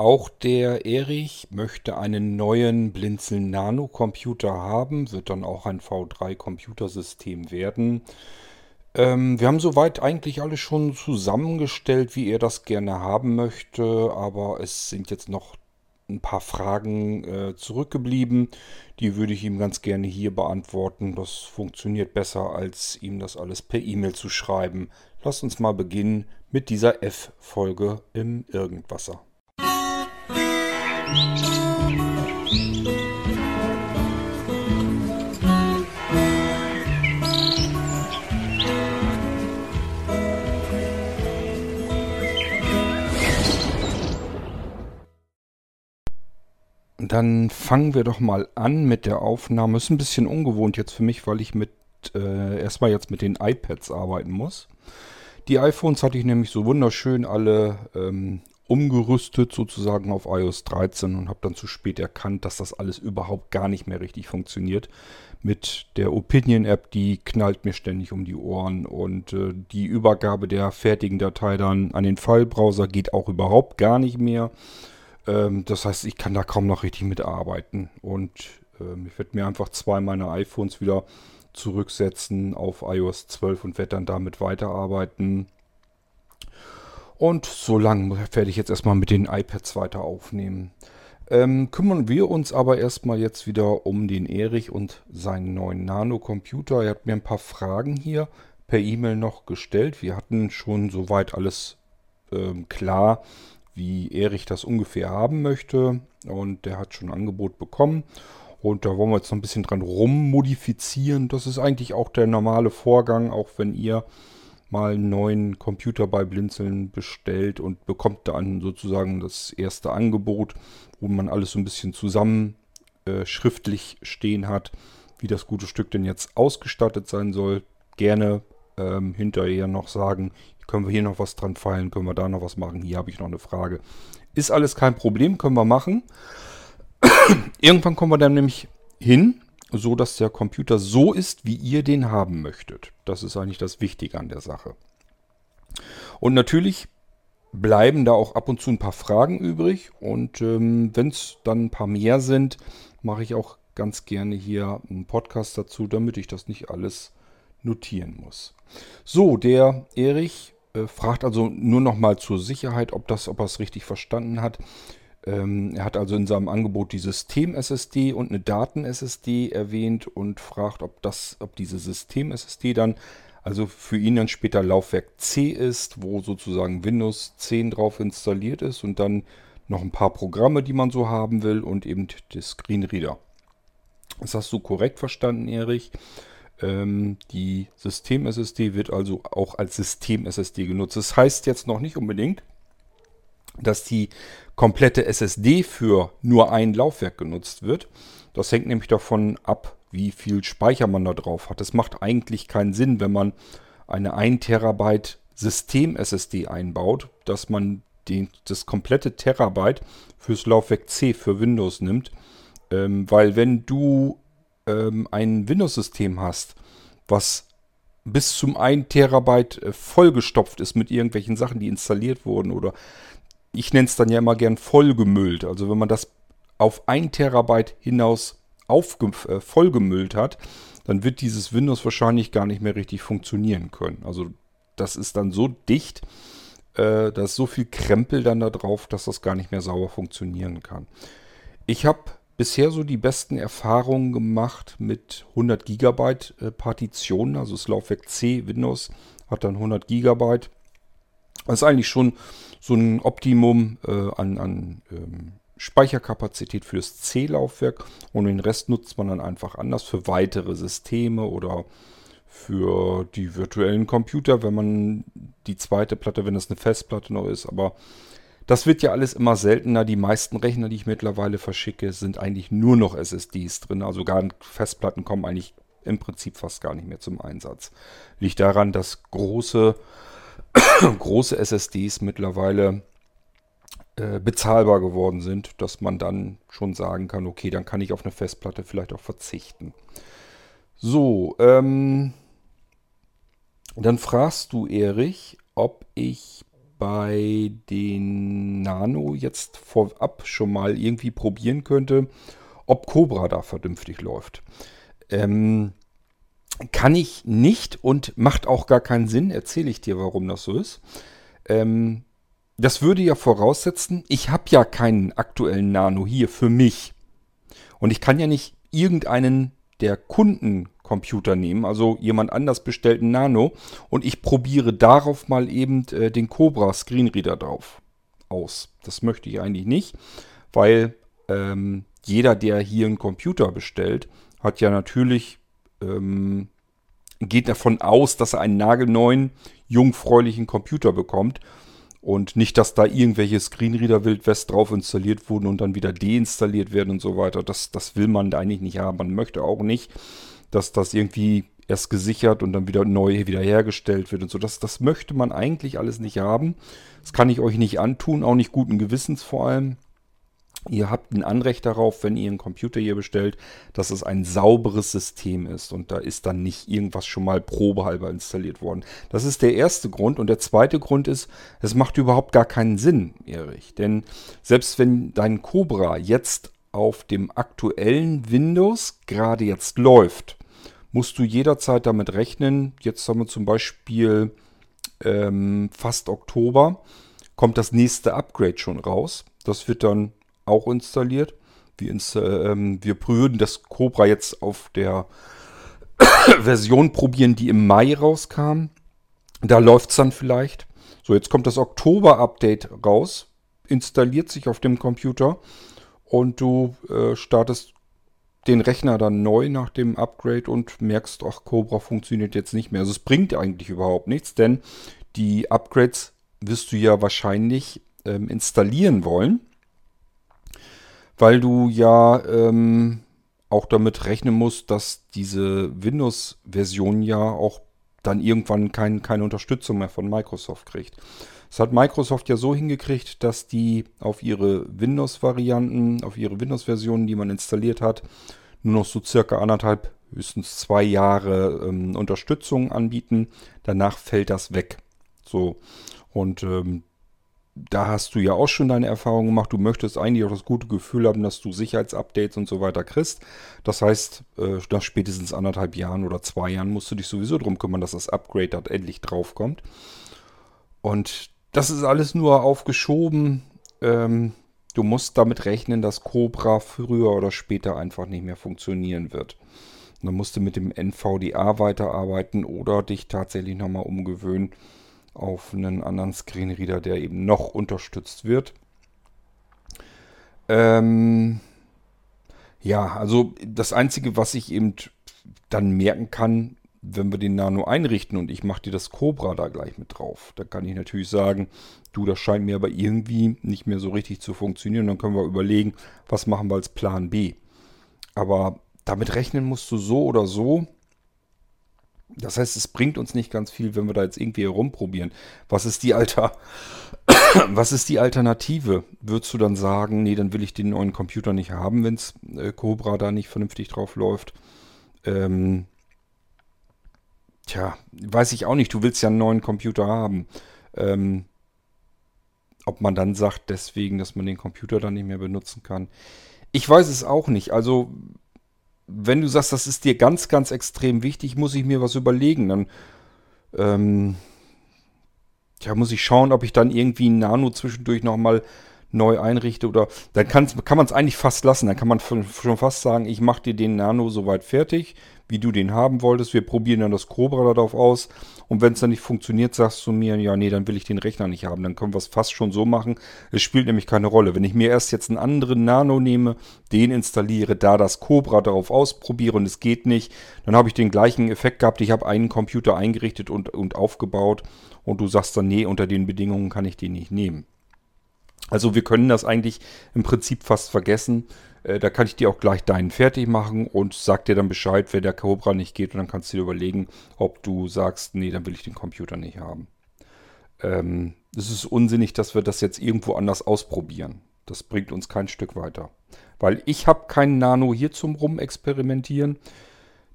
Auch der Erich möchte einen neuen Blinzeln Nano Computer haben, wird dann auch ein V3 Computersystem werden. Ähm, wir haben soweit eigentlich alles schon zusammengestellt, wie er das gerne haben möchte, aber es sind jetzt noch ein paar Fragen äh, zurückgeblieben. Die würde ich ihm ganz gerne hier beantworten. Das funktioniert besser, als ihm das alles per E-Mail zu schreiben. Lass uns mal beginnen mit dieser F-Folge im Irgendwasser. Dann fangen wir doch mal an mit der Aufnahme. Ist ein bisschen ungewohnt jetzt für mich, weil ich mit äh, erstmal jetzt mit den iPads arbeiten muss. Die iPhones hatte ich nämlich so wunderschön alle ähm, umgerüstet sozusagen auf iOS 13 und habe dann zu spät erkannt, dass das alles überhaupt gar nicht mehr richtig funktioniert. Mit der Opinion-App, die knallt mir ständig um die Ohren und äh, die Übergabe der fertigen Datei dann an den File-Browser geht auch überhaupt gar nicht mehr. Ähm, das heißt, ich kann da kaum noch richtig mitarbeiten und ähm, ich werde mir einfach zwei meiner iPhones wieder zurücksetzen auf iOS 12 und werde dann damit weiterarbeiten. Und so lange werde ich jetzt erstmal mit den iPads weiter aufnehmen. Ähm, kümmern wir uns aber erstmal jetzt wieder um den Erich und seinen neuen Nano-Computer. Er hat mir ein paar Fragen hier per E-Mail noch gestellt. Wir hatten schon soweit alles ähm, klar, wie Erich das ungefähr haben möchte. Und der hat schon ein Angebot bekommen. Und da wollen wir jetzt noch ein bisschen dran rummodifizieren. Das ist eigentlich auch der normale Vorgang, auch wenn ihr mal einen neuen Computer bei Blinzeln bestellt und bekommt dann sozusagen das erste Angebot, wo man alles so ein bisschen zusammen äh, schriftlich stehen hat, wie das gute Stück denn jetzt ausgestattet sein soll. Gerne ähm, hinterher noch sagen, können wir hier noch was dran feilen, können wir da noch was machen, hier habe ich noch eine Frage. Ist alles kein Problem, können wir machen. Irgendwann kommen wir dann nämlich hin, so dass der Computer so ist, wie ihr den haben möchtet. Das ist eigentlich das Wichtige an der Sache. Und natürlich bleiben da auch ab und zu ein paar Fragen übrig. Und ähm, wenn es dann ein paar mehr sind, mache ich auch ganz gerne hier einen Podcast dazu, damit ich das nicht alles notieren muss. So, der Erich äh, fragt also nur noch mal zur Sicherheit, ob, das, ob er es richtig verstanden hat. Ähm, er hat also in seinem Angebot die System-SSD und eine Daten-SSD erwähnt und fragt, ob, das, ob diese System-SSD dann also für ihn dann später Laufwerk C ist, wo sozusagen Windows 10 drauf installiert ist und dann noch ein paar Programme, die man so haben will und eben der Screenreader. Das hast du korrekt verstanden, Erich. Ähm, die System-SSD wird also auch als System-SSD genutzt. Das heißt jetzt noch nicht unbedingt, dass die komplette SSD für nur ein Laufwerk genutzt wird. Das hängt nämlich davon ab, wie viel Speicher man da drauf hat. Es macht eigentlich keinen Sinn, wenn man eine 1 Terabyte System-SSD einbaut, dass man den, das komplette Terabyte fürs Laufwerk C für Windows nimmt. Ähm, weil wenn du ähm, ein Windows-System hast, was bis zum 1 Terabyte äh, vollgestopft ist mit irgendwelchen Sachen, die installiert wurden oder ich nenne es dann ja immer gern vollgemüllt. Also wenn man das auf 1 Terabyte hinaus äh, vollgemüllt hat, dann wird dieses Windows wahrscheinlich gar nicht mehr richtig funktionieren können. Also das ist dann so dicht, äh, da ist so viel Krempel dann da drauf, dass das gar nicht mehr sauber funktionieren kann. Ich habe bisher so die besten Erfahrungen gemacht mit 100 GB äh, Partitionen, also das Laufwerk C Windows hat dann 100 GB. Das ist eigentlich schon so ein Optimum äh, an, an ähm, Speicherkapazität fürs C-Laufwerk und den Rest nutzt man dann einfach anders für weitere Systeme oder für die virtuellen Computer, wenn man die zweite Platte, wenn das eine Festplatte noch ist, aber das wird ja alles immer seltener. Die meisten Rechner, die ich mittlerweile verschicke, sind eigentlich nur noch SSDs drin. Also gar Festplatten kommen eigentlich im Prinzip fast gar nicht mehr zum Einsatz. Liegt daran, dass große große SSDs mittlerweile äh, bezahlbar geworden sind, dass man dann schon sagen kann, okay, dann kann ich auf eine Festplatte vielleicht auch verzichten. So, ähm, dann fragst du, Erich, ob ich bei den Nano jetzt vorab schon mal irgendwie probieren könnte, ob Cobra da vernünftig läuft. Ähm, kann ich nicht und macht auch gar keinen Sinn. Erzähle ich dir, warum das so ist. Ähm, das würde ja voraussetzen, ich habe ja keinen aktuellen Nano hier für mich. Und ich kann ja nicht irgendeinen der Kundencomputer nehmen, also jemand anders bestellten Nano, und ich probiere darauf mal eben äh, den Cobra Screenreader drauf aus. Das möchte ich eigentlich nicht, weil ähm, jeder, der hier einen Computer bestellt, hat ja natürlich ähm, geht davon aus, dass er einen nagelneuen, jungfräulichen Computer bekommt. Und nicht, dass da irgendwelche Screenreader Wildwest drauf installiert wurden und dann wieder deinstalliert werden und so weiter. Das, das will man eigentlich nicht haben. Man möchte auch nicht, dass das irgendwie erst gesichert und dann wieder neu wiederhergestellt wird und so. Das, das möchte man eigentlich alles nicht haben. Das kann ich euch nicht antun, auch nicht guten Gewissens vor allem. Ihr habt ein Anrecht darauf, wenn ihr einen Computer hier bestellt, dass es ein sauberes System ist und da ist dann nicht irgendwas schon mal probehalber installiert worden. Das ist der erste Grund und der zweite Grund ist, es macht überhaupt gar keinen Sinn, Erich. Denn selbst wenn dein Cobra jetzt auf dem aktuellen Windows gerade jetzt läuft, musst du jederzeit damit rechnen, jetzt haben wir zum Beispiel ähm, fast Oktober, kommt das nächste Upgrade schon raus. Das wird dann auch installiert. Wir, ins, äh, ähm, wir würden das Cobra jetzt auf der Version probieren, die im Mai rauskam. Da läuft es dann vielleicht. So, jetzt kommt das Oktober-Update raus, installiert sich auf dem Computer und du äh, startest den Rechner dann neu nach dem Upgrade und merkst, ach, Cobra funktioniert jetzt nicht mehr. Also es bringt eigentlich überhaupt nichts, denn die Upgrades wirst du ja wahrscheinlich ähm, installieren wollen weil du ja ähm, auch damit rechnen musst, dass diese Windows-Version ja auch dann irgendwann kein, keine Unterstützung mehr von Microsoft kriegt. Das hat Microsoft ja so hingekriegt, dass die auf ihre Windows-Varianten, auf ihre Windows-Versionen, die man installiert hat, nur noch so circa anderthalb, höchstens zwei Jahre ähm, Unterstützung anbieten. Danach fällt das weg. So. Und ähm, da hast du ja auch schon deine Erfahrungen gemacht. Du möchtest eigentlich auch das gute Gefühl haben, dass du Sicherheitsupdates und so weiter kriegst. Das heißt, äh, nach spätestens anderthalb Jahren oder zwei Jahren musst du dich sowieso darum kümmern, dass das Upgrade dann endlich draufkommt. Und das ist alles nur aufgeschoben. Ähm, du musst damit rechnen, dass Cobra früher oder später einfach nicht mehr funktionieren wird. Und dann musst du mit dem NVDA weiterarbeiten oder dich tatsächlich nochmal umgewöhnen auf einen anderen Screenreader, der eben noch unterstützt wird. Ähm, ja, also das Einzige, was ich eben dann merken kann, wenn wir den Nano einrichten und ich mache dir das Cobra da gleich mit drauf, da kann ich natürlich sagen, du, das scheint mir aber irgendwie nicht mehr so richtig zu funktionieren. Dann können wir überlegen, was machen wir als Plan B. Aber damit rechnen musst du so oder so. Das heißt, es bringt uns nicht ganz viel, wenn wir da jetzt irgendwie herumprobieren. Was ist die Alter, was ist die Alternative? Würdest du dann sagen, nee, dann will ich den neuen Computer nicht haben, wenn es äh, Cobra da nicht vernünftig drauf läuft? Ähm, tja, weiß ich auch nicht. Du willst ja einen neuen Computer haben. Ähm, ob man dann sagt, deswegen, dass man den Computer dann nicht mehr benutzen kann. Ich weiß es auch nicht. Also wenn du sagst, das ist dir ganz, ganz extrem wichtig, muss ich mir was überlegen. Dann ähm, ja, muss ich schauen, ob ich dann irgendwie ein Nano zwischendurch nochmal neu einrichte oder dann kann man es eigentlich fast lassen. Dann kann man schon fast sagen, ich mache dir den Nano soweit fertig wie du den haben wolltest. Wir probieren dann das Cobra darauf aus. Und wenn es dann nicht funktioniert, sagst du mir, ja, nee, dann will ich den Rechner nicht haben. Dann können wir es fast schon so machen. Es spielt nämlich keine Rolle. Wenn ich mir erst jetzt einen anderen Nano nehme, den installiere, da das Cobra darauf ausprobiere und es geht nicht, dann habe ich den gleichen Effekt gehabt. Ich habe einen Computer eingerichtet und, und aufgebaut und du sagst dann, nee, unter den Bedingungen kann ich den nicht nehmen. Also wir können das eigentlich im Prinzip fast vergessen. Äh, da kann ich dir auch gleich deinen fertig machen und sag dir dann Bescheid, wenn der Cobra nicht geht. Und dann kannst du dir überlegen, ob du sagst, nee, dann will ich den Computer nicht haben. Ähm, es ist unsinnig, dass wir das jetzt irgendwo anders ausprobieren. Das bringt uns kein Stück weiter. Weil ich habe keinen Nano hier zum Rumexperimentieren.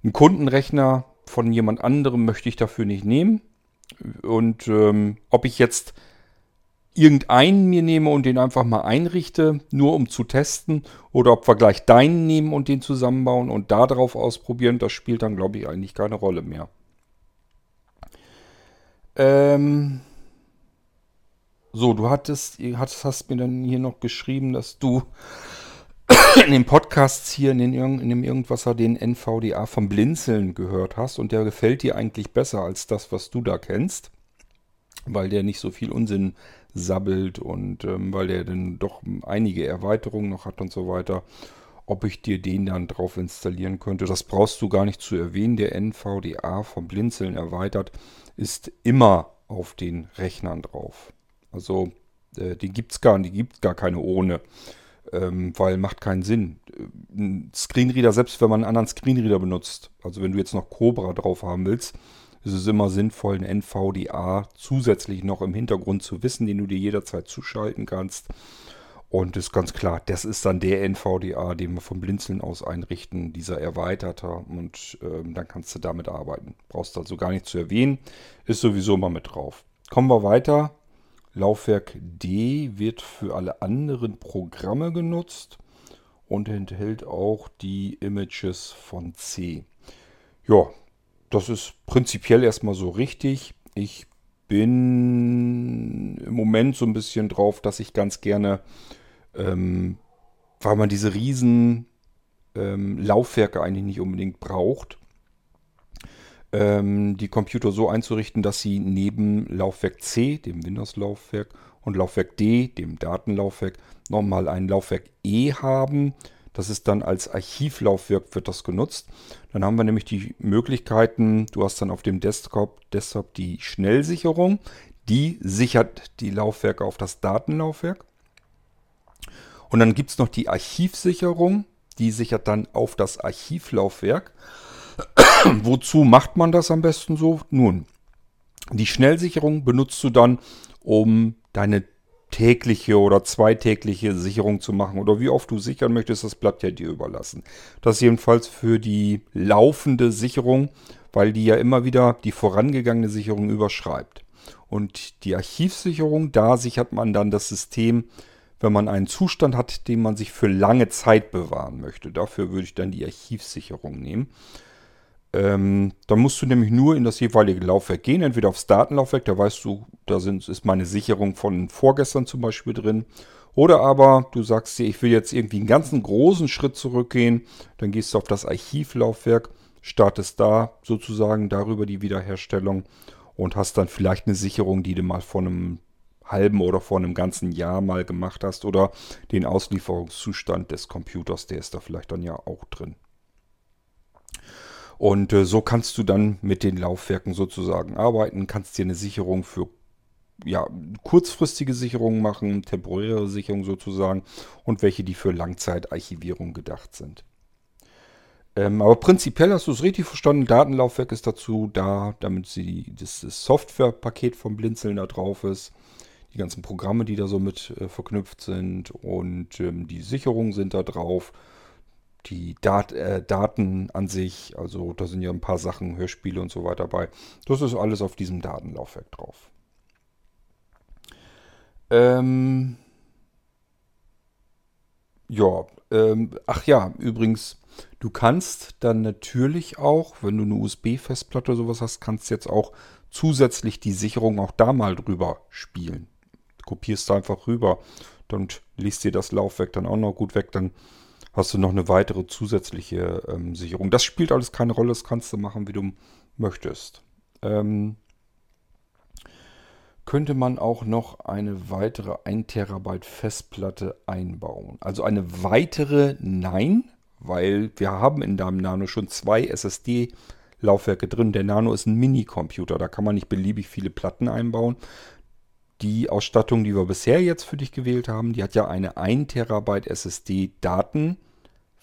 Einen Kundenrechner von jemand anderem möchte ich dafür nicht nehmen. Und ähm, ob ich jetzt irgendeinen mir nehme und den einfach mal einrichte, nur um zu testen, oder ob wir gleich deinen nehmen und den zusammenbauen und da drauf ausprobieren, das spielt dann, glaube ich, eigentlich keine Rolle mehr. Ähm so, du hattest, hattest, hast mir dann hier noch geschrieben, dass du in den Podcasts hier in, den, in dem Irgendwasser den NVDA vom Blinzeln gehört hast und der gefällt dir eigentlich besser als das, was du da kennst, weil der nicht so viel Unsinn sabbelt und ähm, weil der dann doch einige Erweiterungen noch hat und so weiter. Ob ich dir den dann drauf installieren könnte, das brauchst du gar nicht zu erwähnen. Der NVDA vom Blinzeln erweitert ist immer auf den Rechnern drauf. Also äh, die gibt es gar nicht, die gibt gar keine ohne. Ähm, weil macht keinen Sinn. Ein Screenreader, selbst wenn man einen anderen Screenreader benutzt, also wenn du jetzt noch Cobra drauf haben willst, ist es immer sinnvoll, einen NVDA zusätzlich noch im Hintergrund zu wissen, den du dir jederzeit zuschalten kannst. Und ist ganz klar, das ist dann der NVDA, den wir vom Blinzeln aus einrichten, dieser erweiterter. Und ähm, dann kannst du damit arbeiten. Brauchst also gar nicht zu erwähnen, ist sowieso mal mit drauf. Kommen wir weiter. Laufwerk D wird für alle anderen Programme genutzt und enthält auch die Images von C. Ja, das ist prinzipiell erstmal so richtig. Ich bin im Moment so ein bisschen drauf, dass ich ganz gerne, ähm, weil man diese riesen ähm, Laufwerke eigentlich nicht unbedingt braucht, ähm, die Computer so einzurichten, dass sie neben Laufwerk C, dem Windows-Laufwerk, und Laufwerk D, dem Datenlaufwerk, nochmal ein Laufwerk E haben. Das ist dann als Archivlaufwerk wird das genutzt. Dann haben wir nämlich die Möglichkeiten, du hast dann auf dem Desktop, Desktop die Schnellsicherung. Die sichert die Laufwerke auf das Datenlaufwerk. Und dann gibt es noch die Archivsicherung. Die sichert dann auf das Archivlaufwerk. Wozu macht man das am besten so? Nun, die Schnellsicherung benutzt du dann, um deine tägliche oder zweitägliche Sicherung zu machen oder wie oft du sichern möchtest, das bleibt ja dir überlassen. Das jedenfalls für die laufende Sicherung, weil die ja immer wieder die vorangegangene Sicherung überschreibt. Und die Archivsicherung, da sichert man dann das System, wenn man einen Zustand hat, den man sich für lange Zeit bewahren möchte. Dafür würde ich dann die Archivsicherung nehmen. Ähm, dann musst du nämlich nur in das jeweilige Laufwerk gehen, entweder aufs Datenlaufwerk, da weißt du, da sind, ist meine Sicherung von vorgestern zum Beispiel drin. Oder aber du sagst dir, ich will jetzt irgendwie einen ganzen großen Schritt zurückgehen, dann gehst du auf das Archivlaufwerk, startest da sozusagen darüber die Wiederherstellung und hast dann vielleicht eine Sicherung, die du mal vor einem halben oder vor einem ganzen Jahr mal gemacht hast oder den Auslieferungszustand des Computers, der ist da vielleicht dann ja auch drin. Und äh, so kannst du dann mit den Laufwerken sozusagen arbeiten, kannst dir eine Sicherung für ja, kurzfristige Sicherungen machen, temporäre Sicherung sozusagen und welche, die für Langzeitarchivierung gedacht sind. Ähm, aber prinzipiell hast du es richtig verstanden. Datenlaufwerk ist dazu da, damit sie das, das Softwarepaket vom Blinzeln da drauf ist. Die ganzen Programme, die da so mit äh, verknüpft sind und ähm, die Sicherungen sind da drauf die Dat äh, Daten an sich, also da sind ja ein paar Sachen, Hörspiele und so weiter bei. Das ist alles auf diesem Datenlaufwerk drauf. Ähm ja, ähm, ach ja, übrigens, du kannst dann natürlich auch, wenn du eine USB-Festplatte oder sowas hast, kannst jetzt auch zusätzlich die Sicherung auch da mal drüber spielen. Kopierst du einfach rüber und liest dir das Laufwerk dann auch noch gut weg, dann hast du noch eine weitere zusätzliche ähm, Sicherung. Das spielt alles keine Rolle, das kannst du machen, wie du möchtest. Ähm, könnte man auch noch eine weitere 1 Terabyte Festplatte einbauen. Also eine weitere nein, weil wir haben in deinem Nano schon zwei SSD-Laufwerke drin. Der Nano ist ein Mini-Computer, da kann man nicht beliebig viele Platten einbauen. Die Ausstattung, die wir bisher jetzt für dich gewählt haben, die hat ja eine 1 Terabyte SSD Daten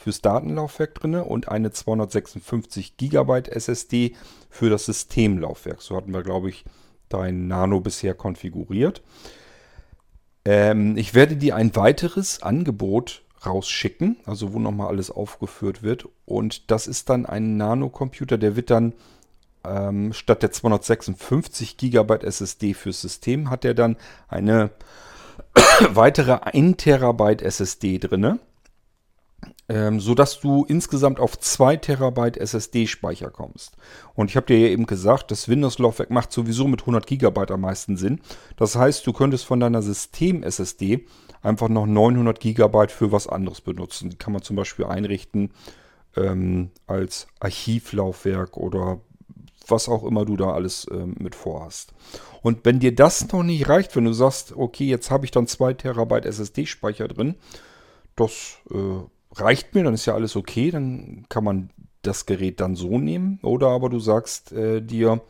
fürs Datenlaufwerk drin und eine 256 GB SSD für das Systemlaufwerk. So hatten wir, glaube ich, dein Nano bisher konfiguriert. Ähm, ich werde dir ein weiteres Angebot rausschicken, also wo nochmal alles aufgeführt wird. Und das ist dann ein Nano-Computer, der wird dann ähm, statt der 256 GB SSD fürs System hat er dann eine weitere 1 Terabyte SSD drinne ähm, sodass du insgesamt auf 2 Terabyte SSD-Speicher kommst. Und ich habe dir ja eben gesagt, das Windows-Laufwerk macht sowieso mit 100 GB am meisten Sinn. Das heißt, du könntest von deiner System-SSD einfach noch 900 GB für was anderes benutzen. Die kann man zum Beispiel einrichten ähm, als Archivlaufwerk oder was auch immer du da alles ähm, mit vorhast. Und wenn dir das noch nicht reicht, wenn du sagst, okay, jetzt habe ich dann 2 Terabyte SSD-Speicher drin, das äh, reicht mir, dann ist ja alles okay, dann kann man das Gerät dann so nehmen. Oder aber du sagst äh, dir,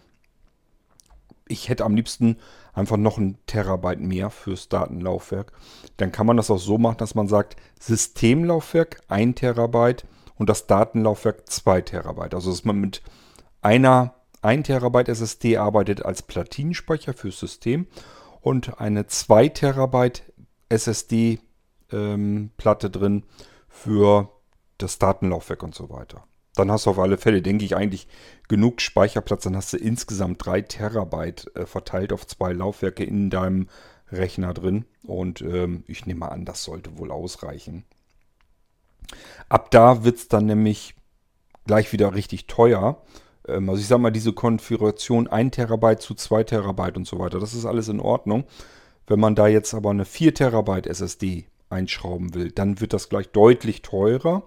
ich hätte am liebsten einfach noch ein Terabyte mehr fürs Datenlaufwerk. Dann kann man das auch so machen, dass man sagt, Systemlaufwerk 1 Terabyte und das Datenlaufwerk 2 Terabyte. Also dass man mit einer 1 Terabyte SSD arbeitet als Platinenspeicher fürs System und eine 2 Terabyte SSD ähm, drin für das Datenlaufwerk und so weiter. Dann hast du auf alle Fälle, denke ich, eigentlich genug Speicherplatz. Dann hast du insgesamt 3 Terabyte äh, verteilt auf zwei Laufwerke in deinem Rechner drin. Und ähm, ich nehme an, das sollte wohl ausreichen. Ab da wird es dann nämlich gleich wieder richtig teuer. Ähm, also ich sage mal, diese Konfiguration 1 Terabyte zu 2 Terabyte und so weiter, das ist alles in Ordnung. Wenn man da jetzt aber eine 4 Terabyte SSD einschrauben will, dann wird das gleich deutlich teurer.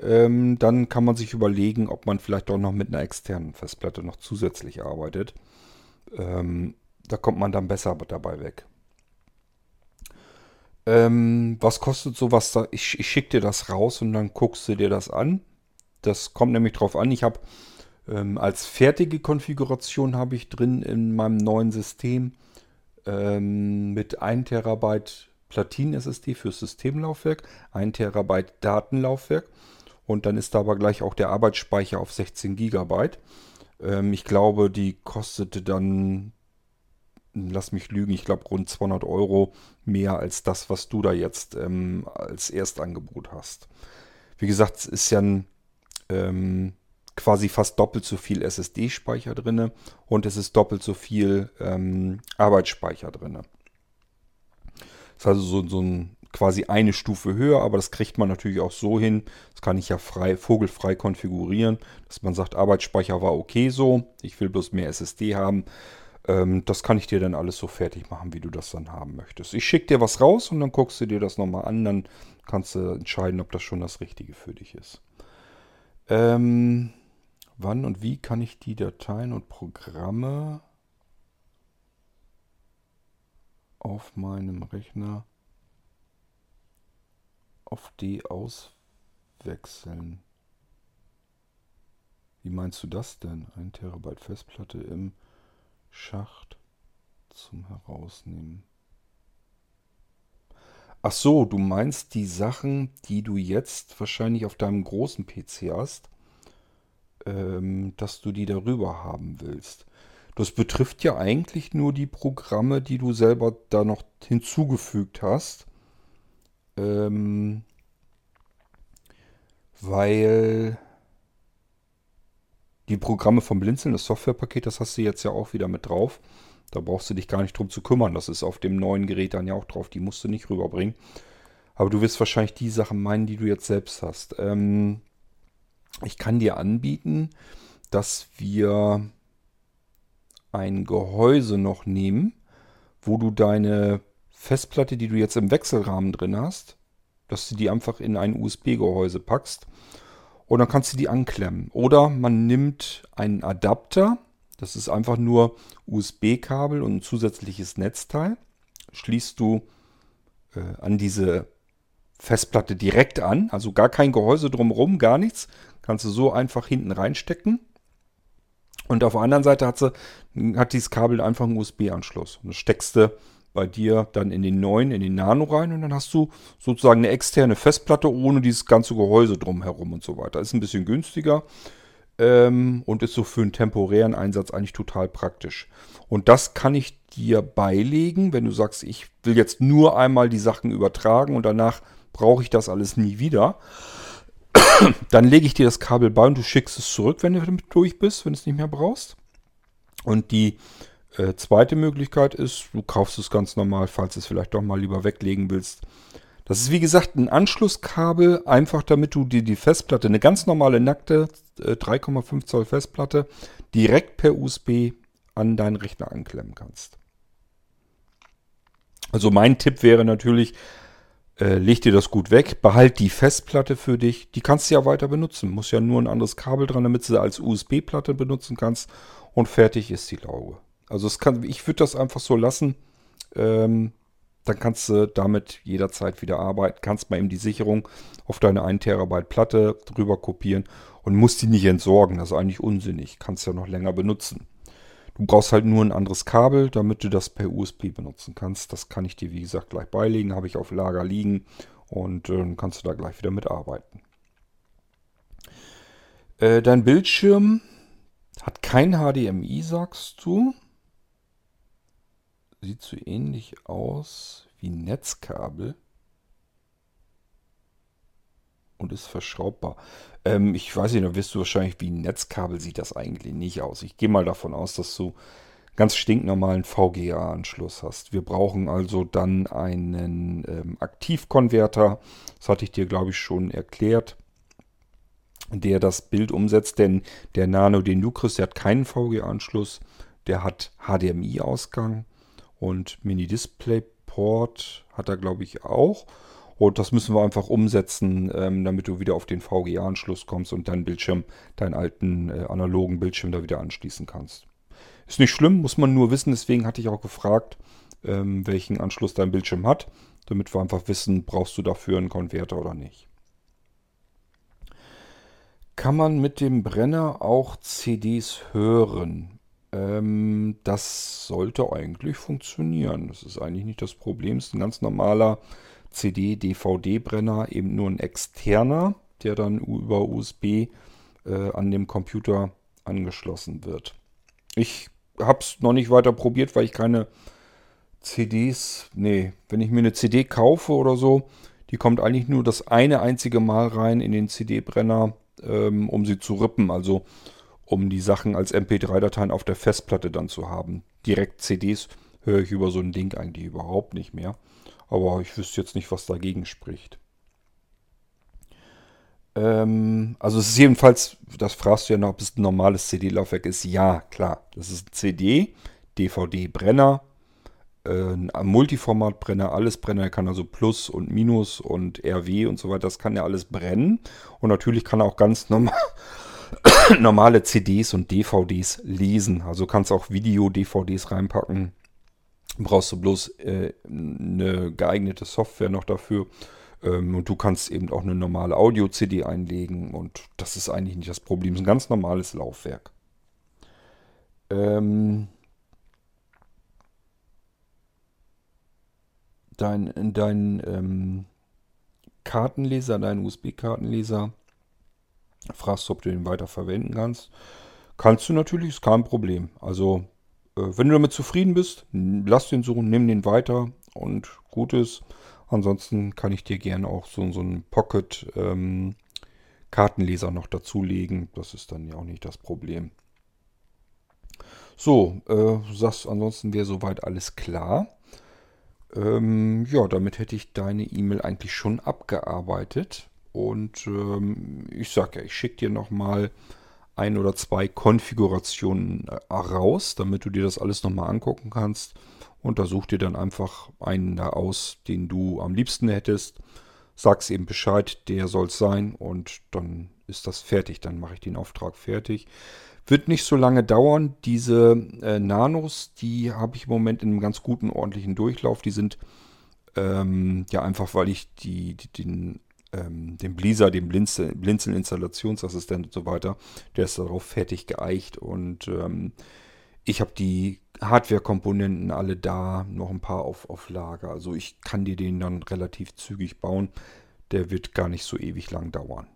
Ähm, dann kann man sich überlegen, ob man vielleicht doch noch mit einer externen Festplatte noch zusätzlich arbeitet. Ähm, da kommt man dann besser dabei weg. Ähm, was kostet sowas da? Ich, ich schicke dir das raus und dann guckst du dir das an. Das kommt nämlich drauf an. Ich habe ähm, als fertige Konfiguration habe ich drin in meinem neuen System ähm, mit 1 Terabyte Platinen-SSD fürs Systemlaufwerk, 1 Terabyte Datenlaufwerk und dann ist da aber gleich auch der Arbeitsspeicher auf 16 GB. Ähm, ich glaube, die kostete dann, lass mich lügen, ich glaube rund 200 Euro mehr als das, was du da jetzt ähm, als Erstangebot hast. Wie gesagt, es ist ja ein, ähm, quasi fast doppelt so viel SSD-Speicher drin und es ist doppelt so viel ähm, Arbeitsspeicher drin. Das ist also so, so ein, quasi eine Stufe höher, aber das kriegt man natürlich auch so hin. Das kann ich ja frei, vogelfrei konfigurieren, dass man sagt, Arbeitsspeicher war okay so, ich will bloß mehr SSD haben. Ähm, das kann ich dir dann alles so fertig machen, wie du das dann haben möchtest. Ich schicke dir was raus und dann guckst du dir das nochmal an, dann kannst du entscheiden, ob das schon das Richtige für dich ist. Ähm, wann und wie kann ich die Dateien und Programme auf meinem Rechner auf D auswechseln. Wie meinst du das denn? Ein Terabyte Festplatte im Schacht zum Herausnehmen. Ach so, du meinst die Sachen, die du jetzt wahrscheinlich auf deinem großen PC hast, ähm, dass du die darüber haben willst. Das betrifft ja eigentlich nur die Programme, die du selber da noch hinzugefügt hast. Ähm, weil die Programme vom Blinzeln, das Softwarepaket, das hast du jetzt ja auch wieder mit drauf. Da brauchst du dich gar nicht drum zu kümmern. Das ist auf dem neuen Gerät dann ja auch drauf. Die musst du nicht rüberbringen. Aber du wirst wahrscheinlich die Sachen meinen, die du jetzt selbst hast. Ähm, ich kann dir anbieten, dass wir ein Gehäuse noch nehmen, wo du deine Festplatte, die du jetzt im Wechselrahmen drin hast, dass du die einfach in ein USB-Gehäuse packst und dann kannst du die anklemmen. Oder man nimmt einen Adapter, das ist einfach nur USB-Kabel und ein zusätzliches Netzteil, schließt du äh, an diese Festplatte direkt an, also gar kein Gehäuse drumherum, gar nichts, kannst du so einfach hinten reinstecken und auf der anderen Seite hat, sie, hat dieses Kabel einfach einen USB-Anschluss. Und das steckst du bei dir dann in den neuen, in den Nano rein und dann hast du sozusagen eine externe Festplatte ohne dieses ganze Gehäuse drumherum und so weiter. Ist ein bisschen günstiger ähm, und ist so für einen temporären Einsatz eigentlich total praktisch. Und das kann ich dir beilegen, wenn du sagst, ich will jetzt nur einmal die Sachen übertragen und danach brauche ich das alles nie wieder. Dann lege ich dir das Kabel bei und du schickst es zurück, wenn du damit durch bist, wenn du es nicht mehr brauchst. Und die äh, zweite Möglichkeit ist, du kaufst es ganz normal, falls du es vielleicht doch mal lieber weglegen willst. Das ist wie gesagt ein Anschlusskabel, einfach damit du dir die Festplatte, eine ganz normale nackte äh, 3,5 Zoll Festplatte, direkt per USB an deinen Rechner anklemmen kannst. Also mein Tipp wäre natürlich, äh, leg dir das gut weg, behalt die Festplatte für dich. Die kannst du ja weiter benutzen. Muss ja nur ein anderes Kabel dran, damit du sie als USB-Platte benutzen kannst. Und fertig ist die Lauge. Also es kann, ich würde das einfach so lassen. Ähm, dann kannst du damit jederzeit wieder arbeiten. Kannst mal eben die Sicherung auf deine 1 Terabyte Platte drüber kopieren und musst die nicht entsorgen. Das ist eigentlich unsinnig. Kannst ja noch länger benutzen. Du brauchst halt nur ein anderes Kabel, damit du das per USB benutzen kannst. Das kann ich dir, wie gesagt, gleich beilegen. Habe ich auf Lager liegen und äh, kannst du da gleich wieder mitarbeiten. Äh, dein Bildschirm hat kein HDMI, sagst du. Sieht so ähnlich aus wie ein Netzkabel und ist verschraubbar. Ähm, ich weiß nicht, da wirst du wahrscheinlich wie ein Netzkabel sieht das eigentlich nicht aus. Ich gehe mal davon aus, dass du ganz stinknormalen VGA-Anschluss hast. Wir brauchen also dann einen ähm, Aktivkonverter. Das hatte ich dir, glaube ich, schon erklärt der das Bild umsetzt, denn der Nano, den du kriegst, der hat keinen VGA-Anschluss, der hat HDMI-Ausgang und Mini-Display-Port hat er, glaube ich, auch. Und das müssen wir einfach umsetzen, ähm, damit du wieder auf den VGA-Anschluss kommst und deinen Bildschirm, deinen alten äh, analogen Bildschirm da wieder anschließen kannst. Ist nicht schlimm, muss man nur wissen. Deswegen hatte ich auch gefragt, ähm, welchen Anschluss dein Bildschirm hat, damit wir einfach wissen, brauchst du dafür einen Konverter oder nicht. Kann man mit dem Brenner auch CDs hören? Ähm, das sollte eigentlich funktionieren. Das ist eigentlich nicht das Problem. Es ist ein ganz normaler CD-DVD-Brenner, eben nur ein externer, der dann über USB äh, an dem Computer angeschlossen wird. Ich habe es noch nicht weiter probiert, weil ich keine CDs, nee, wenn ich mir eine CD kaufe oder so, die kommt eigentlich nur das eine einzige Mal rein in den CD-Brenner, ähm, um sie zu rippen, also um die Sachen als MP3-Dateien auf der Festplatte dann zu haben. Direkt CDs höre ich über so ein Ding eigentlich überhaupt nicht mehr. Aber ich wüsste jetzt nicht, was dagegen spricht. Ähm, also es ist jedenfalls, das fragst du ja noch, ob es ein normales CD-Laufwerk ist. Ja, klar. Das ist ein CD, DVD-Brenner, äh, ein Multiformat-Brenner, alles Brenner. Er kann also Plus und Minus und RW und so weiter. Das kann ja alles brennen. Und natürlich kann er auch ganz normal normale CDs und DVDs lesen. Also kannst auch Video-DVDs reinpacken brauchst du bloß äh, eine geeignete Software noch dafür. Ähm, und du kannst eben auch eine normale Audio-CD einlegen und das ist eigentlich nicht das Problem. Es ist ein ganz normales Laufwerk. Ähm, dein dein ähm, Kartenleser, dein USB-Kartenleser, fragst du, ob du den weiter verwenden kannst. Kannst du natürlich, ist kein Problem. Also wenn du damit zufrieden bist, lass den so, nimm den weiter und gut ist. Ansonsten kann ich dir gerne auch so, so einen Pocket ähm, noch dazulegen. Das ist dann ja auch nicht das Problem. So, äh, sagst ansonsten wäre soweit alles klar. Ähm, ja, damit hätte ich deine E-Mail eigentlich schon abgearbeitet. Und ähm, ich sage ja, ich schicke dir nochmal mal ein oder zwei Konfigurationen äh, raus, damit du dir das alles nochmal angucken kannst. Und da such dir dann einfach einen da aus, den du am liebsten hättest. Sag's eben Bescheid, der soll es sein und dann ist das fertig. Dann mache ich den Auftrag fertig. Wird nicht so lange dauern. Diese äh, Nanos, die habe ich im Moment in einem ganz guten, ordentlichen Durchlauf. Die sind ähm, ja einfach, weil ich die, die, den ähm, dem Blizzard, dem Blinzel, Blinzeln Installationsassistent und so weiter, der ist darauf fertig geeicht und ähm, ich habe die Hardware-Komponenten alle da, noch ein paar auf, auf Lager. Also ich kann dir den dann relativ zügig bauen. Der wird gar nicht so ewig lang dauern.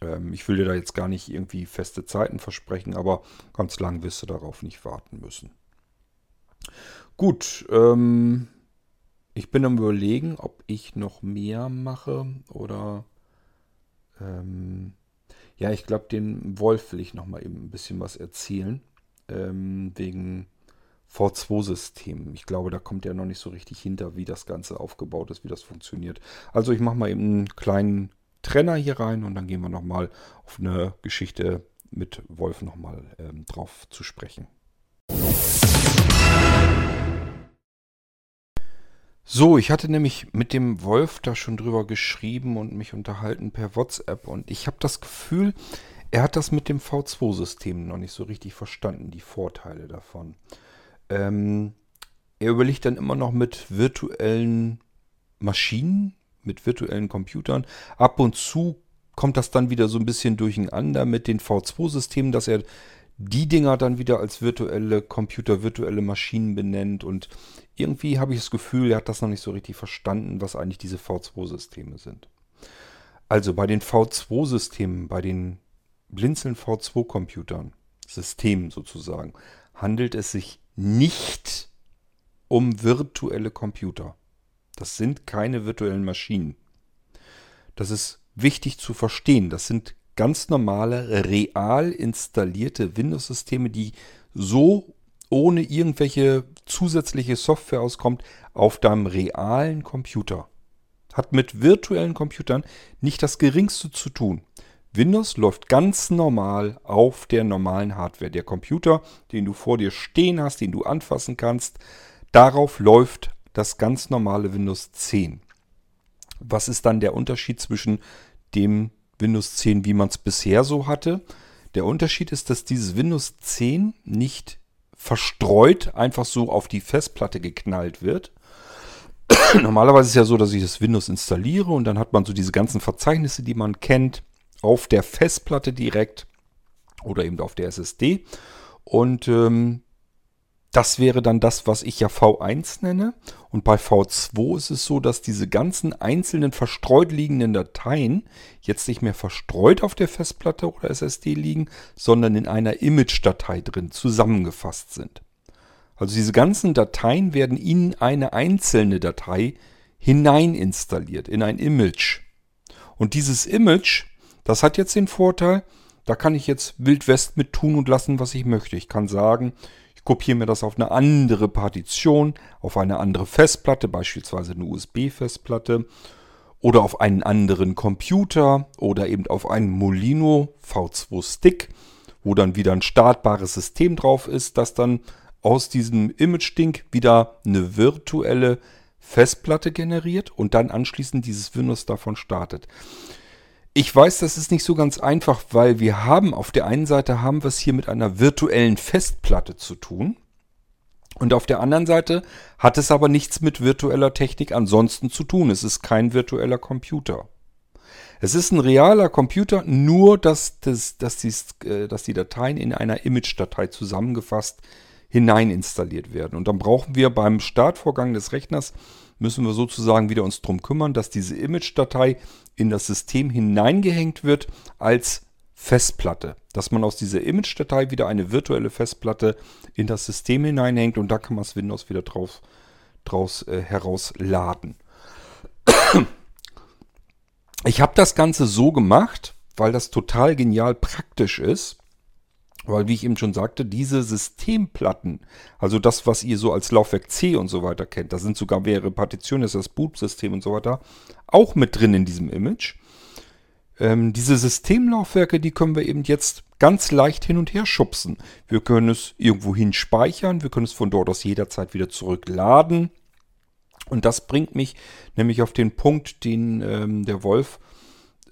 Ähm, ich will dir da jetzt gar nicht irgendwie feste Zeiten versprechen, aber ganz lang wirst du darauf nicht warten müssen. Gut, ähm, ich bin am überlegen, ob ich noch mehr mache oder... Ähm, ja, ich glaube, den Wolf will ich noch mal eben ein bisschen was erzählen. ähm, wegen V2-Systemen. Ich glaube, da kommt er noch nicht so richtig hinter, wie das Ganze aufgebaut ist, wie das funktioniert. Also ich mache mal eben einen kleinen Trenner hier rein und dann gehen wir nochmal auf eine Geschichte mit Wolf nochmal ähm, drauf zu sprechen. So, ich hatte nämlich mit dem Wolf da schon drüber geschrieben und mich unterhalten per WhatsApp und ich habe das Gefühl, er hat das mit dem V2-System noch nicht so richtig verstanden, die Vorteile davon. Ähm, er überlegt dann immer noch mit virtuellen Maschinen, mit virtuellen Computern. Ab und zu kommt das dann wieder so ein bisschen durcheinander mit den V2-Systemen, dass er die Dinger dann wieder als virtuelle Computer, virtuelle Maschinen benennt. Und irgendwie habe ich das Gefühl, er hat das noch nicht so richtig verstanden, was eigentlich diese V2-Systeme sind. Also bei den V2-Systemen, bei den Blinzeln V2-Computern, Systemen sozusagen, handelt es sich nicht um virtuelle Computer. Das sind keine virtuellen Maschinen. Das ist wichtig zu verstehen. Das sind ganz normale, real installierte Windows-Systeme, die so ohne irgendwelche zusätzliche Software auskommt auf deinem realen Computer. Hat mit virtuellen Computern nicht das geringste zu tun. Windows läuft ganz normal auf der normalen Hardware. Der Computer, den du vor dir stehen hast, den du anfassen kannst, darauf läuft das ganz normale Windows 10. Was ist dann der Unterschied zwischen dem Windows 10, wie man es bisher so hatte? Der Unterschied ist, dass dieses Windows 10 nicht verstreut einfach so auf die Festplatte geknallt wird. Normalerweise ist es ja so, dass ich das Windows installiere und dann hat man so diese ganzen Verzeichnisse, die man kennt, auf der Festplatte direkt oder eben auf der SSD. Und ähm, das wäre dann das, was ich ja V1 nenne. Und bei V2 ist es so, dass diese ganzen einzelnen verstreut liegenden Dateien jetzt nicht mehr verstreut auf der Festplatte oder SSD liegen, sondern in einer Image-Datei drin zusammengefasst sind. Also diese ganzen Dateien werden in eine einzelne Datei hinein installiert, in ein Image. Und dieses Image, das hat jetzt den Vorteil, da kann ich jetzt Wild West mit tun und lassen, was ich möchte. Ich kann sagen, kopiere mir das auf eine andere Partition, auf eine andere Festplatte, beispielsweise eine USB-Festplatte oder auf einen anderen Computer oder eben auf einen Molino V2 Stick, wo dann wieder ein startbares System drauf ist, das dann aus diesem Image-Ding wieder eine virtuelle Festplatte generiert und dann anschließend dieses Windows davon startet. Ich weiß, das ist nicht so ganz einfach, weil wir haben auf der einen Seite haben wir es hier mit einer virtuellen Festplatte zu tun. Und auf der anderen Seite hat es aber nichts mit virtueller Technik ansonsten zu tun. Es ist kein virtueller Computer. Es ist ein realer Computer, nur dass, das, dass, dies, äh, dass die Dateien in einer Image-Datei zusammengefasst hinein installiert werden. Und dann brauchen wir beim Startvorgang des Rechners müssen wir sozusagen wieder uns darum kümmern, dass diese Image-Datei in das System hineingehängt wird als Festplatte. Dass man aus dieser Image-Datei wieder eine virtuelle Festplatte in das System hineinhängt und da kann man das Windows wieder drauf, draus äh, herausladen. Ich habe das Ganze so gemacht, weil das total genial praktisch ist. Weil, wie ich eben schon sagte, diese Systemplatten, also das, was ihr so als Laufwerk C und so weiter kennt, da sind sogar mehrere Partitionen, das ist das Boot-System und so weiter, auch mit drin in diesem Image. Ähm, diese Systemlaufwerke, die können wir eben jetzt ganz leicht hin und her schubsen. Wir können es irgendwo hin speichern, wir können es von dort aus jederzeit wieder zurückladen. Und das bringt mich nämlich auf den Punkt, den ähm, der Wolf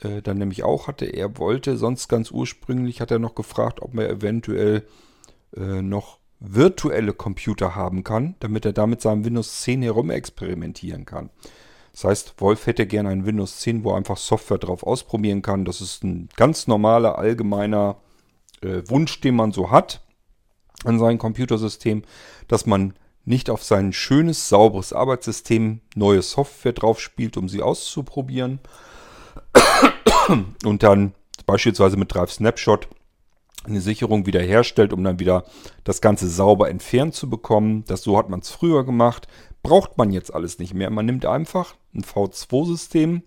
äh, dann nämlich auch hatte. Er wollte sonst ganz ursprünglich, hat er noch gefragt, ob man eventuell äh, noch virtuelle Computer haben kann, damit er damit seinem Windows 10 herum experimentieren kann. Das heißt, Wolf hätte gerne ein Windows 10, wo er einfach Software drauf ausprobieren kann. Das ist ein ganz normaler, allgemeiner äh, Wunsch, den man so hat an sein Computersystem, dass man nicht auf sein schönes, sauberes Arbeitssystem neue Software drauf spielt, um sie auszuprobieren, und dann beispielsweise mit Drive Snapshot eine Sicherung wiederherstellt, um dann wieder das Ganze sauber entfernt zu bekommen. Das so hat man es früher gemacht. Braucht man jetzt alles nicht mehr. Man nimmt einfach ein V2-System,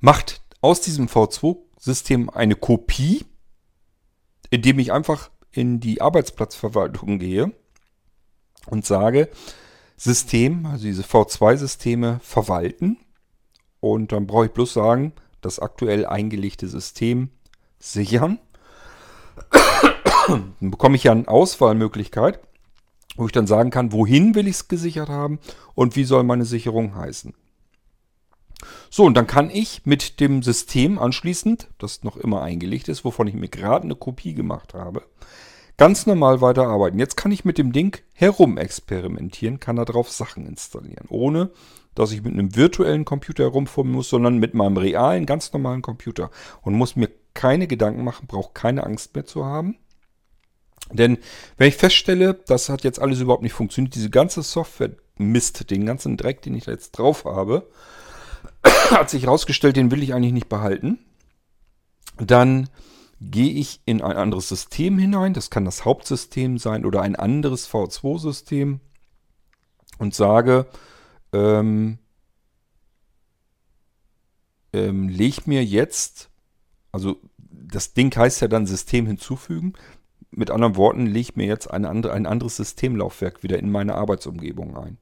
macht aus diesem V2-System eine Kopie, indem ich einfach in die Arbeitsplatzverwaltung gehe und sage, System, also diese V2-Systeme verwalten. Und dann brauche ich bloß sagen, das aktuell eingelegte System sichern. dann bekomme ich ja eine Auswahlmöglichkeit, wo ich dann sagen kann, wohin will ich es gesichert haben und wie soll meine Sicherung heißen. So, und dann kann ich mit dem System anschließend, das noch immer eingelegt ist, wovon ich mir gerade eine Kopie gemacht habe, ganz normal weiterarbeiten. Jetzt kann ich mit dem Ding herum experimentieren, kann darauf Sachen installieren, ohne dass ich mit einem virtuellen Computer herumfummeln muss, sondern mit meinem realen, ganz normalen Computer und muss mir keine Gedanken machen, brauche keine Angst mehr zu haben. Denn wenn ich feststelle, das hat jetzt alles überhaupt nicht funktioniert, diese ganze Software Mist, den ganzen Dreck, den ich da jetzt drauf habe, hat sich herausgestellt, den will ich eigentlich nicht behalten. Dann gehe ich in ein anderes System hinein. Das kann das Hauptsystem sein oder ein anderes V2-System und sage, ähm, ähm, leg mir jetzt, also das Ding heißt ja dann System hinzufügen. Mit anderen Worten, leg mir jetzt eine andere, ein anderes Systemlaufwerk wieder in meine Arbeitsumgebung ein.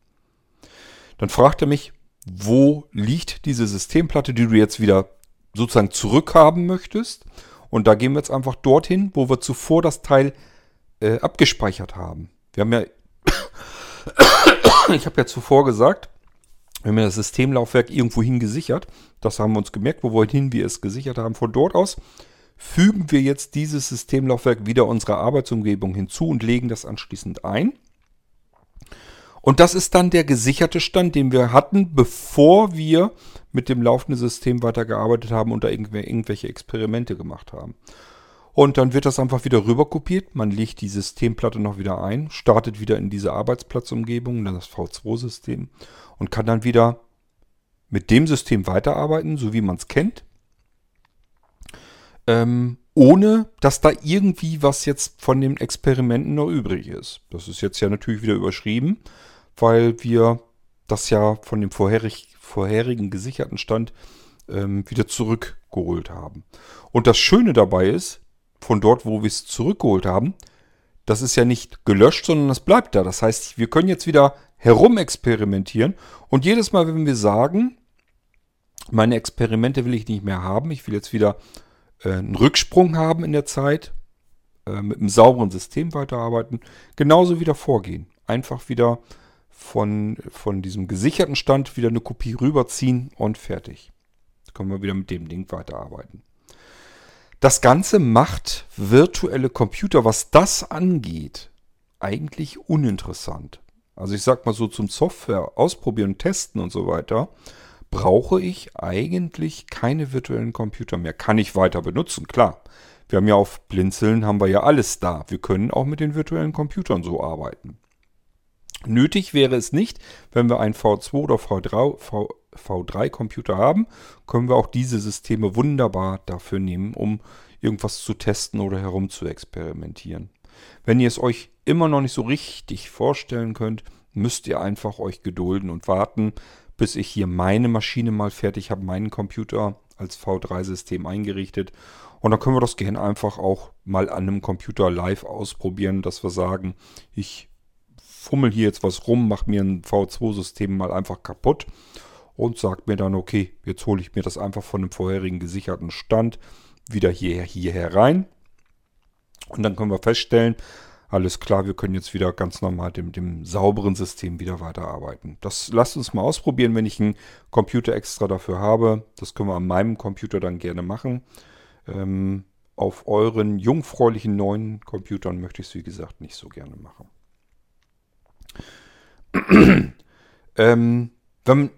Dann fragt er mich, wo liegt diese Systemplatte, die du jetzt wieder sozusagen zurückhaben möchtest. Und da gehen wir jetzt einfach dorthin, wo wir zuvor das Teil äh, abgespeichert haben. Wir haben ja, ich habe ja zuvor gesagt, wir haben ja das Systemlaufwerk irgendwo hin gesichert. Das haben wir uns gemerkt, wohin wir es gesichert haben. Von dort aus fügen wir jetzt dieses Systemlaufwerk wieder unserer Arbeitsumgebung hinzu und legen das anschließend ein. Und das ist dann der gesicherte Stand, den wir hatten, bevor wir mit dem laufenden System weitergearbeitet haben und da irgendwelche Experimente gemacht haben. Und dann wird das einfach wieder rüber kopiert. Man legt die Systemplatte noch wieder ein, startet wieder in diese Arbeitsplatzumgebung, das V2-System und kann dann wieder mit dem System weiterarbeiten, so wie man es kennt. Ähm, ohne dass da irgendwie was jetzt von den Experimenten noch übrig ist. Das ist jetzt ja natürlich wieder überschrieben weil wir das ja von dem vorherig, vorherigen gesicherten Stand ähm, wieder zurückgeholt haben. Und das Schöne dabei ist, von dort, wo wir es zurückgeholt haben, das ist ja nicht gelöscht, sondern es bleibt da. Das heißt, wir können jetzt wieder herumexperimentieren und jedes Mal, wenn wir sagen, meine Experimente will ich nicht mehr haben, ich will jetzt wieder äh, einen Rücksprung haben in der Zeit, äh, mit einem sauberen System weiterarbeiten, genauso wieder vorgehen. Einfach wieder von, von diesem gesicherten Stand wieder eine Kopie rüberziehen und fertig. Jetzt können wir wieder mit dem Ding weiterarbeiten. Das Ganze macht virtuelle Computer, was das angeht, eigentlich uninteressant. Also ich sag mal so zum Software ausprobieren, testen und so weiter, brauche ich eigentlich keine virtuellen Computer mehr. Kann ich weiter benutzen, klar. Wir haben ja auf Blinzeln haben wir ja alles da. Wir können auch mit den virtuellen Computern so arbeiten. Nötig wäre es nicht, wenn wir einen V2 oder V3, v, V3 Computer haben, können wir auch diese Systeme wunderbar dafür nehmen, um irgendwas zu testen oder herum zu experimentieren. Wenn ihr es euch immer noch nicht so richtig vorstellen könnt, müsst ihr einfach euch gedulden und warten, bis ich hier meine Maschine mal fertig habe, meinen Computer als V3-System eingerichtet. Und dann können wir das gerne einfach auch mal an einem Computer live ausprobieren, dass wir sagen, ich fummel hier jetzt was rum, mache mir ein V2-System mal einfach kaputt und sagt mir dann, okay, jetzt hole ich mir das einfach von dem vorherigen gesicherten Stand wieder hier, hier herein. Und dann können wir feststellen, alles klar, wir können jetzt wieder ganz normal mit dem, dem sauberen System wieder weiterarbeiten. Das lasst uns mal ausprobieren, wenn ich einen Computer extra dafür habe. Das können wir an meinem Computer dann gerne machen. Ähm, auf euren jungfräulichen neuen Computern möchte ich es wie gesagt nicht so gerne machen. ähm, wenn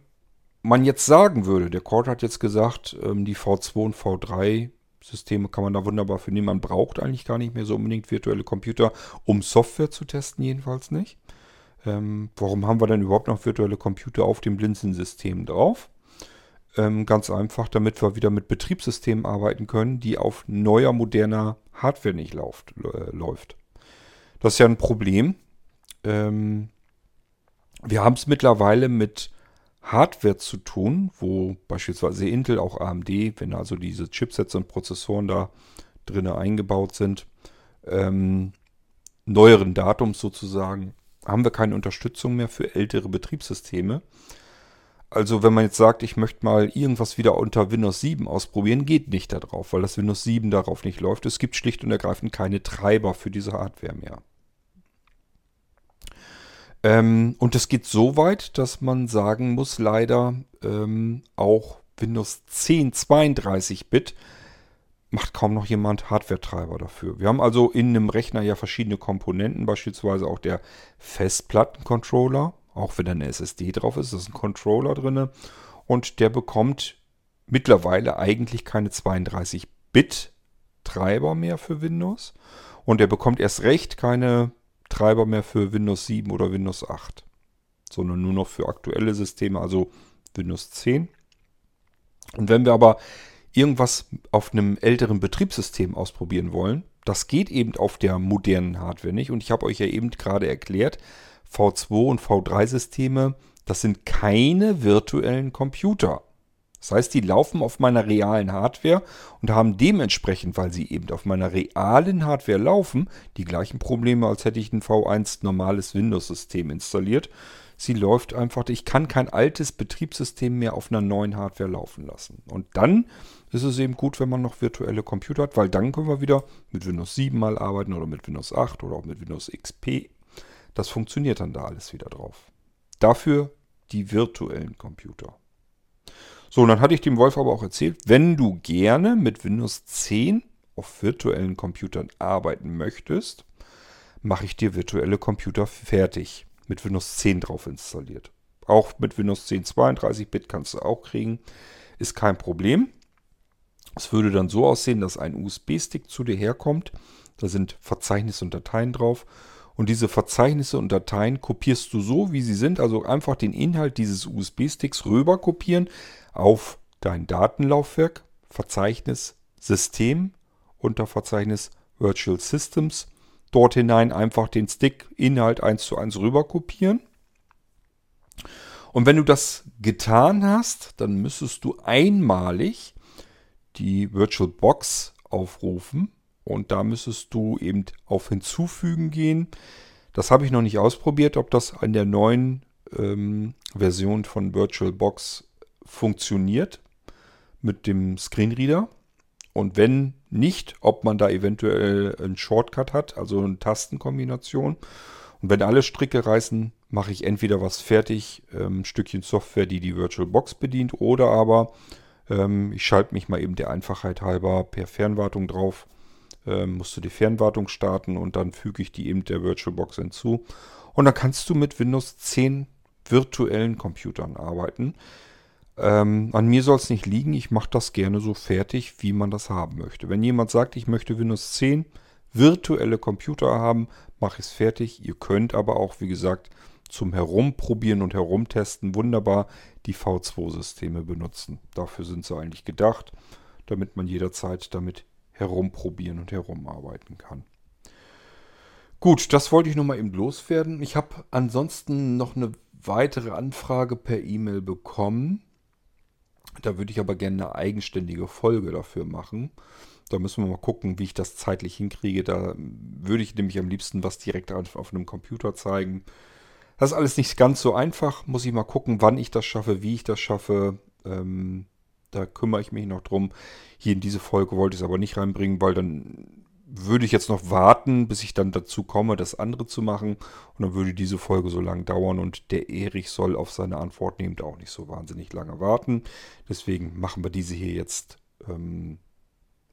man jetzt sagen würde, der Cord hat jetzt gesagt, ähm, die V2 und V3 Systeme kann man da wunderbar für nehmen. Man braucht eigentlich gar nicht mehr so unbedingt virtuelle Computer, um Software zu testen, jedenfalls nicht. Ähm, warum haben wir denn überhaupt noch virtuelle Computer auf dem Blinzeln-System drauf? Ähm, ganz einfach, damit wir wieder mit Betriebssystemen arbeiten können, die auf neuer, moderner Hardware nicht lauft, äh, läuft. Das ist ja ein Problem. Ähm, wir haben es mittlerweile mit Hardware zu tun, wo beispielsweise Intel, auch AMD, wenn also diese Chipsets und Prozessoren da drin eingebaut sind, ähm, neueren Datums sozusagen haben wir keine Unterstützung mehr für ältere Betriebssysteme. Also wenn man jetzt sagt, ich möchte mal irgendwas wieder unter Windows 7 ausprobieren, geht nicht darauf, weil das Windows 7 darauf nicht läuft. Es gibt schlicht und ergreifend keine Treiber für diese Hardware mehr. Ähm, und es geht so weit, dass man sagen muss, leider ähm, auch Windows 10 32-Bit macht kaum noch jemand Hardware-Treiber dafür. Wir haben also in einem Rechner ja verschiedene Komponenten, beispielsweise auch der Festplattencontroller auch wenn da eine SSD drauf ist, ist ein Controller drin. Und der bekommt mittlerweile eigentlich keine 32-Bit-Treiber mehr für Windows. Und er bekommt erst recht keine Treiber mehr für Windows 7 oder Windows 8. Sondern nur noch für aktuelle Systeme, also Windows 10. Und wenn wir aber irgendwas auf einem älteren Betriebssystem ausprobieren wollen, das geht eben auf der modernen Hardware nicht. Und ich habe euch ja eben gerade erklärt, V2 und V3-Systeme, das sind keine virtuellen Computer. Das heißt, die laufen auf meiner realen Hardware und haben dementsprechend, weil sie eben auf meiner realen Hardware laufen, die gleichen Probleme, als hätte ich ein V1 normales Windows-System installiert. Sie läuft einfach, ich kann kein altes Betriebssystem mehr auf einer neuen Hardware laufen lassen. Und dann ist es eben gut, wenn man noch virtuelle Computer hat, weil dann können wir wieder mit Windows 7 mal arbeiten oder mit Windows 8 oder auch mit Windows XP das funktioniert dann da alles wieder drauf. Dafür die virtuellen Computer. So, und dann hatte ich dem Wolf aber auch erzählt, wenn du gerne mit Windows 10 auf virtuellen Computern arbeiten möchtest, mache ich dir virtuelle Computer fertig. Mit Windows 10 drauf installiert. Auch mit Windows 10 32-Bit kannst du auch kriegen. Ist kein Problem. Es würde dann so aussehen, dass ein USB-Stick zu dir herkommt. Da sind Verzeichnisse und Dateien drauf. Und diese Verzeichnisse und Dateien kopierst du so, wie sie sind. Also einfach den Inhalt dieses USB-Sticks rüber kopieren auf dein Datenlaufwerk, Verzeichnis System unter Verzeichnis Virtual Systems. Dort hinein einfach den Stick-Inhalt eins zu eins rüber kopieren. Und wenn du das getan hast, dann müsstest du einmalig die VirtualBox aufrufen und da müsstest du eben auf Hinzufügen gehen. Das habe ich noch nicht ausprobiert, ob das an der neuen ähm, Version von VirtualBox funktioniert mit dem Screenreader. Und wenn nicht, ob man da eventuell einen Shortcut hat, also eine Tastenkombination. Und wenn alle Stricke reißen, mache ich entweder was fertig, ähm, ein Stückchen Software, die die VirtualBox bedient, oder aber ähm, ich schalte mich mal eben der Einfachheit halber per Fernwartung drauf ähm, musst du die Fernwartung starten und dann füge ich die eben der VirtualBox hinzu. Und dann kannst du mit Windows 10 virtuellen Computern arbeiten. Ähm, an mir soll es nicht liegen, ich mache das gerne so fertig, wie man das haben möchte. Wenn jemand sagt, ich möchte Windows 10 virtuelle Computer haben, mache ich es fertig. Ihr könnt aber auch, wie gesagt, zum Herumprobieren und Herumtesten wunderbar die V2-Systeme benutzen. Dafür sind sie eigentlich gedacht, damit man jederzeit damit herumprobieren und herumarbeiten kann. Gut, das wollte ich nochmal eben loswerden. Ich habe ansonsten noch eine weitere Anfrage per E-Mail bekommen. Da würde ich aber gerne eine eigenständige Folge dafür machen. Da müssen wir mal gucken, wie ich das zeitlich hinkriege. Da würde ich nämlich am liebsten was direkt auf, auf einem Computer zeigen. Das ist alles nicht ganz so einfach. Muss ich mal gucken, wann ich das schaffe, wie ich das schaffe. Ähm, da kümmere ich mich noch drum. Hier in diese Folge wollte ich es aber nicht reinbringen, weil dann würde ich jetzt noch warten, bis ich dann dazu komme, das andere zu machen. Und dann würde diese Folge so lange dauern und der Erich soll auf seine Antwort nehmend auch nicht so wahnsinnig lange warten. Deswegen machen wir diese hier jetzt, ähm,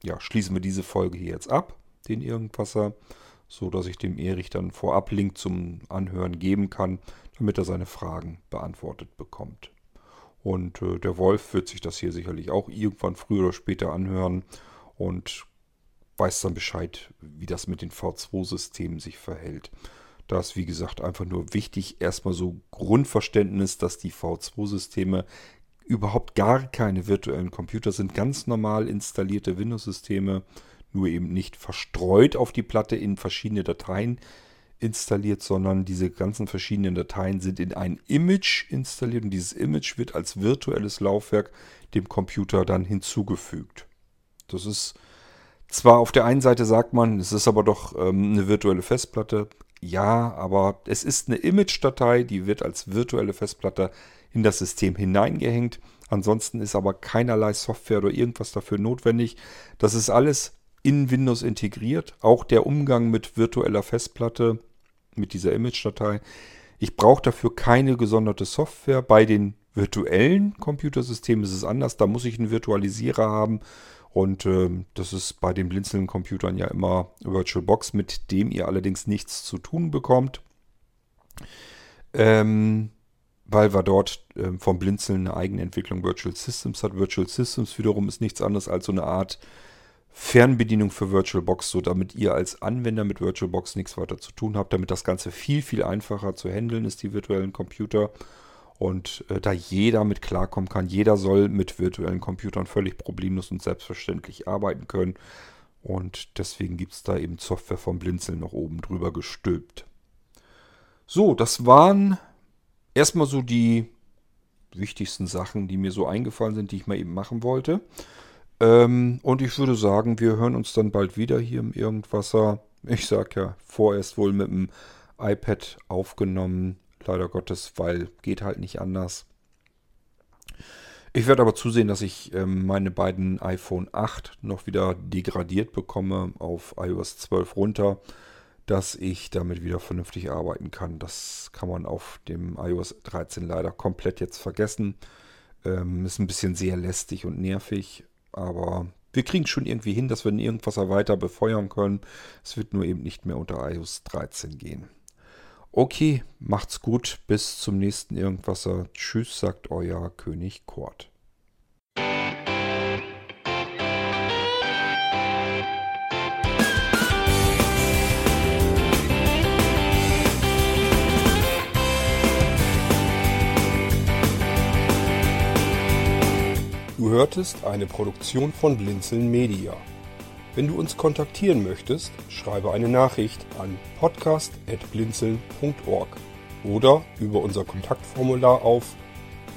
ja, schließen wir diese Folge hier jetzt ab, den Irgendwasser, so dass ich dem Erich dann vorab Link zum Anhören geben kann, damit er seine Fragen beantwortet bekommt. Und äh, der Wolf wird sich das hier sicherlich auch irgendwann früher oder später anhören und weiß dann Bescheid, wie das mit den V2-Systemen sich verhält. Da ist, wie gesagt, einfach nur wichtig, erstmal so Grundverständnis, dass die V2-Systeme überhaupt gar keine virtuellen Computer sind, ganz normal installierte Windows-Systeme, nur eben nicht verstreut auf die Platte in verschiedene Dateien installiert, sondern diese ganzen verschiedenen Dateien sind in ein Image installiert und dieses Image wird als virtuelles Laufwerk dem Computer dann hinzugefügt. Das ist Zwar auf der einen Seite sagt man, es ist aber doch ähm, eine virtuelle Festplatte. Ja, aber es ist eine Image-Datei, die wird als virtuelle Festplatte in das System hineingehängt. Ansonsten ist aber keinerlei Software oder irgendwas dafür notwendig. Das ist alles in Windows integriert. Auch der Umgang mit virtueller Festplatte, mit dieser Image-Datei. Ich brauche dafür keine gesonderte Software. Bei den virtuellen Computersystemen ist es anders. Da muss ich einen Virtualisierer haben. Und äh, das ist bei den blinzelnden Computern ja immer VirtualBox, mit dem ihr allerdings nichts zu tun bekommt. Ähm, weil wir dort äh, vom Blinzeln eine eigene Entwicklung Virtual Systems hat. Virtual Systems wiederum ist nichts anderes als so eine Art Fernbedienung für VirtualBox, so damit ihr als Anwender mit VirtualBox nichts weiter zu tun habt, damit das Ganze viel, viel einfacher zu handeln ist, die virtuellen Computer. Und äh, da jeder mit klarkommen kann, jeder soll mit virtuellen Computern völlig problemlos und selbstverständlich arbeiten können. Und deswegen gibt es da eben Software vom Blinzeln noch oben drüber gestülpt. So, das waren erstmal so die wichtigsten Sachen, die mir so eingefallen sind, die ich mal eben machen wollte. Ähm, und ich würde sagen, wir hören uns dann bald wieder hier im Irgendwasser. Ich sag ja, vorerst wohl mit dem iPad aufgenommen Leider Gottes, weil geht halt nicht anders. Ich werde aber zusehen, dass ich ähm, meine beiden iPhone 8 noch wieder degradiert bekomme auf iOS 12 runter, dass ich damit wieder vernünftig arbeiten kann. Das kann man auf dem iOS 13 leider komplett jetzt vergessen. Ähm, ist ein bisschen sehr lästig und nervig, aber wir kriegen schon irgendwie hin, dass wir irgendwas weiter befeuern können. Es wird nur eben nicht mehr unter iOS 13 gehen. Okay, macht's gut, bis zum nächsten Irgendwasser. Tschüss, sagt euer König Kort. Du hörtest eine Produktion von Blinzeln Media. Wenn du uns kontaktieren möchtest, schreibe eine Nachricht an podcast.blinzeln.org oder über unser Kontaktformular auf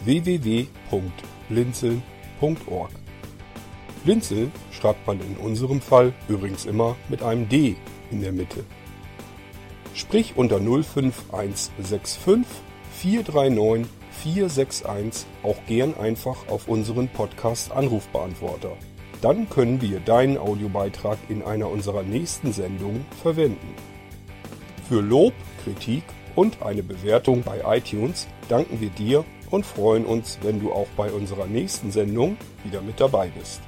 www.blinzeln.org. Blinzeln schreibt man in unserem Fall übrigens immer mit einem D in der Mitte. Sprich unter 05165 439 461 auch gern einfach auf unseren Podcast Anrufbeantworter. Dann können wir deinen Audiobeitrag in einer unserer nächsten Sendungen verwenden. Für Lob, Kritik und eine Bewertung bei iTunes danken wir dir und freuen uns, wenn du auch bei unserer nächsten Sendung wieder mit dabei bist.